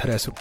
interessa.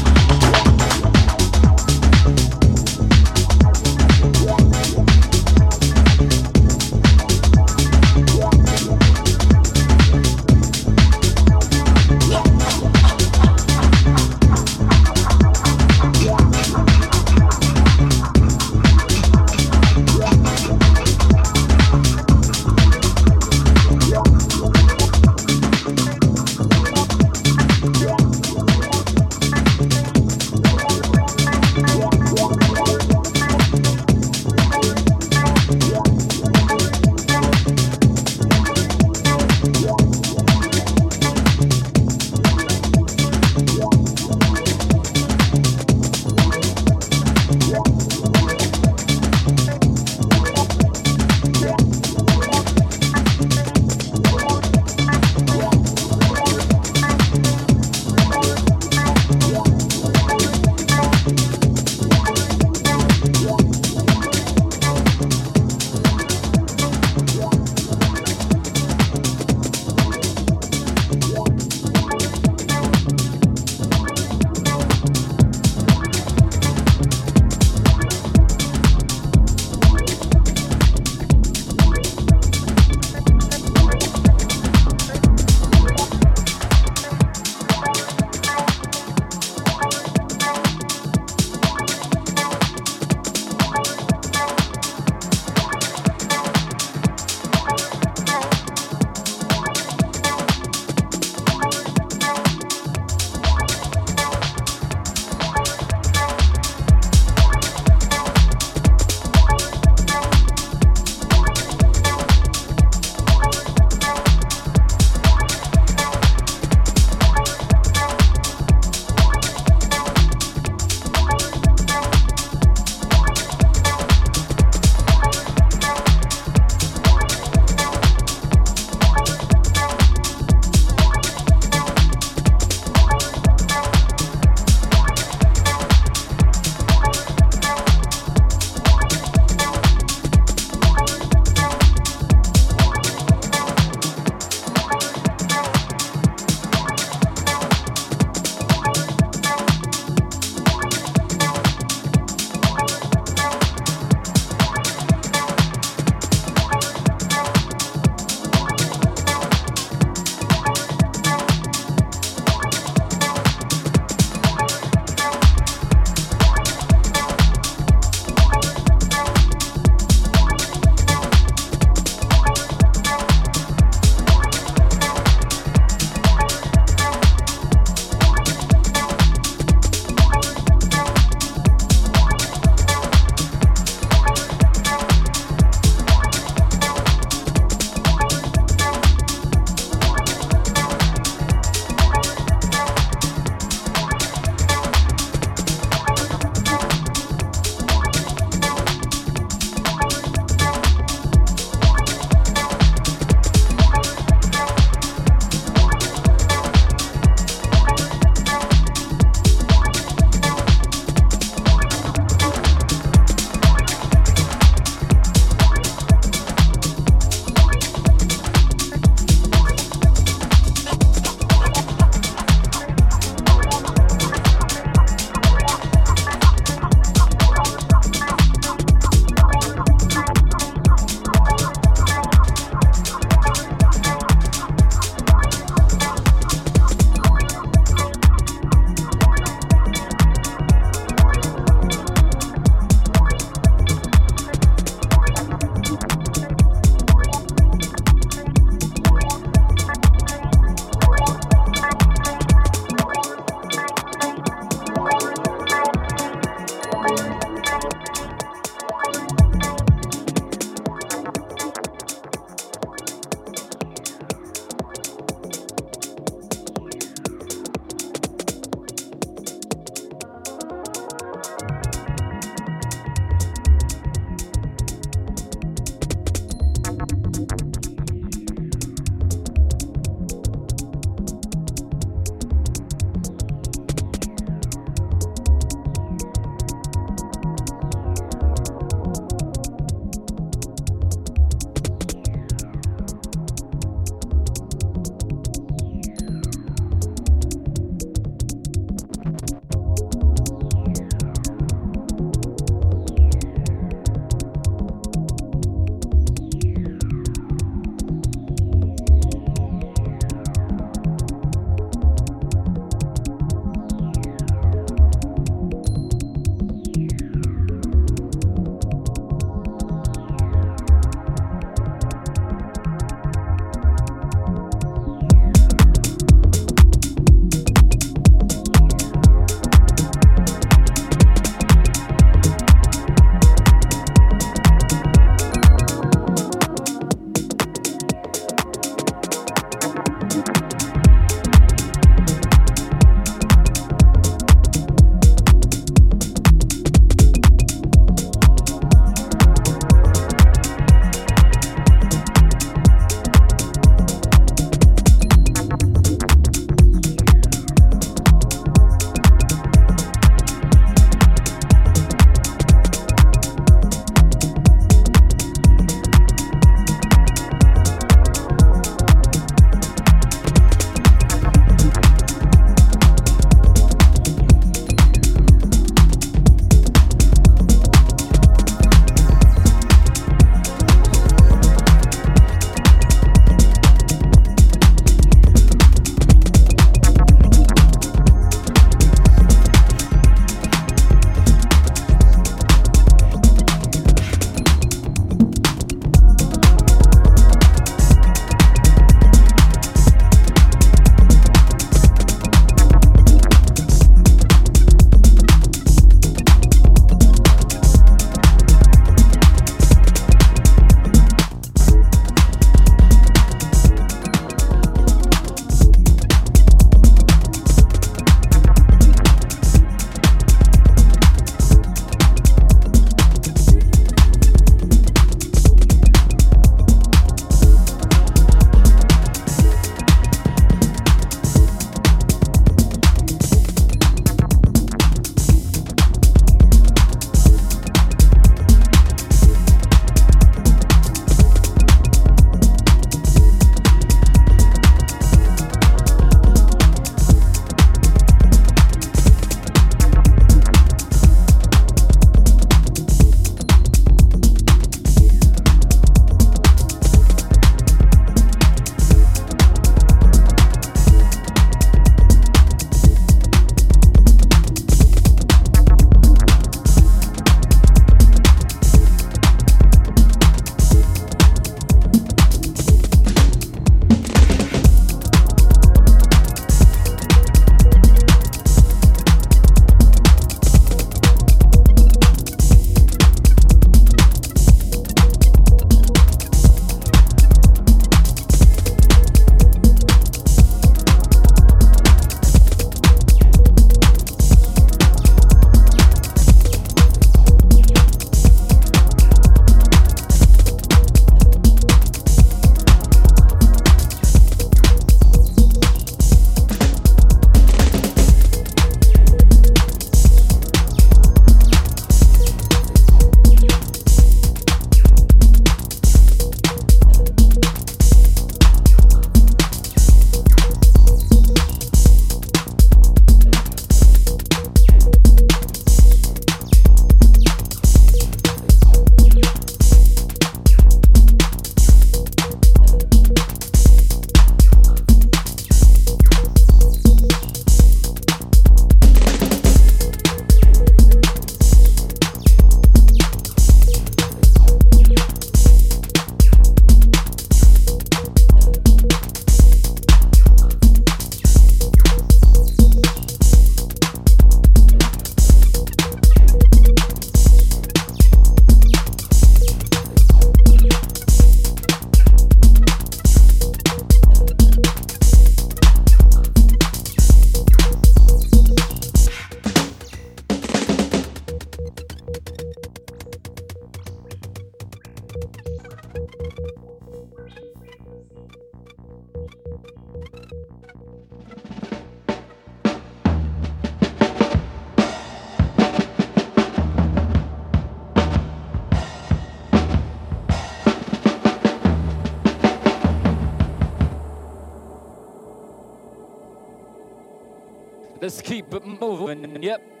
Let's keep it moving. Yep.